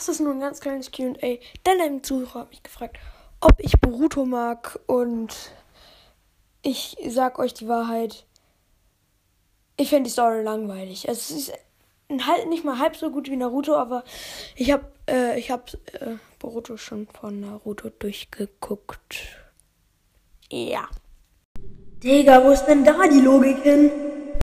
das ist nur ein ganz kleines QA. Denn ein Zuhörer hat mich gefragt, ob ich Boruto mag und ich sag euch die Wahrheit. Ich finde die Story langweilig. Es ist halt nicht mal halb so gut wie Naruto, aber ich hab, äh, ich hab, äh, Boruto schon von Naruto durchgeguckt. Ja. Digga, wo ist denn da die Logik hin?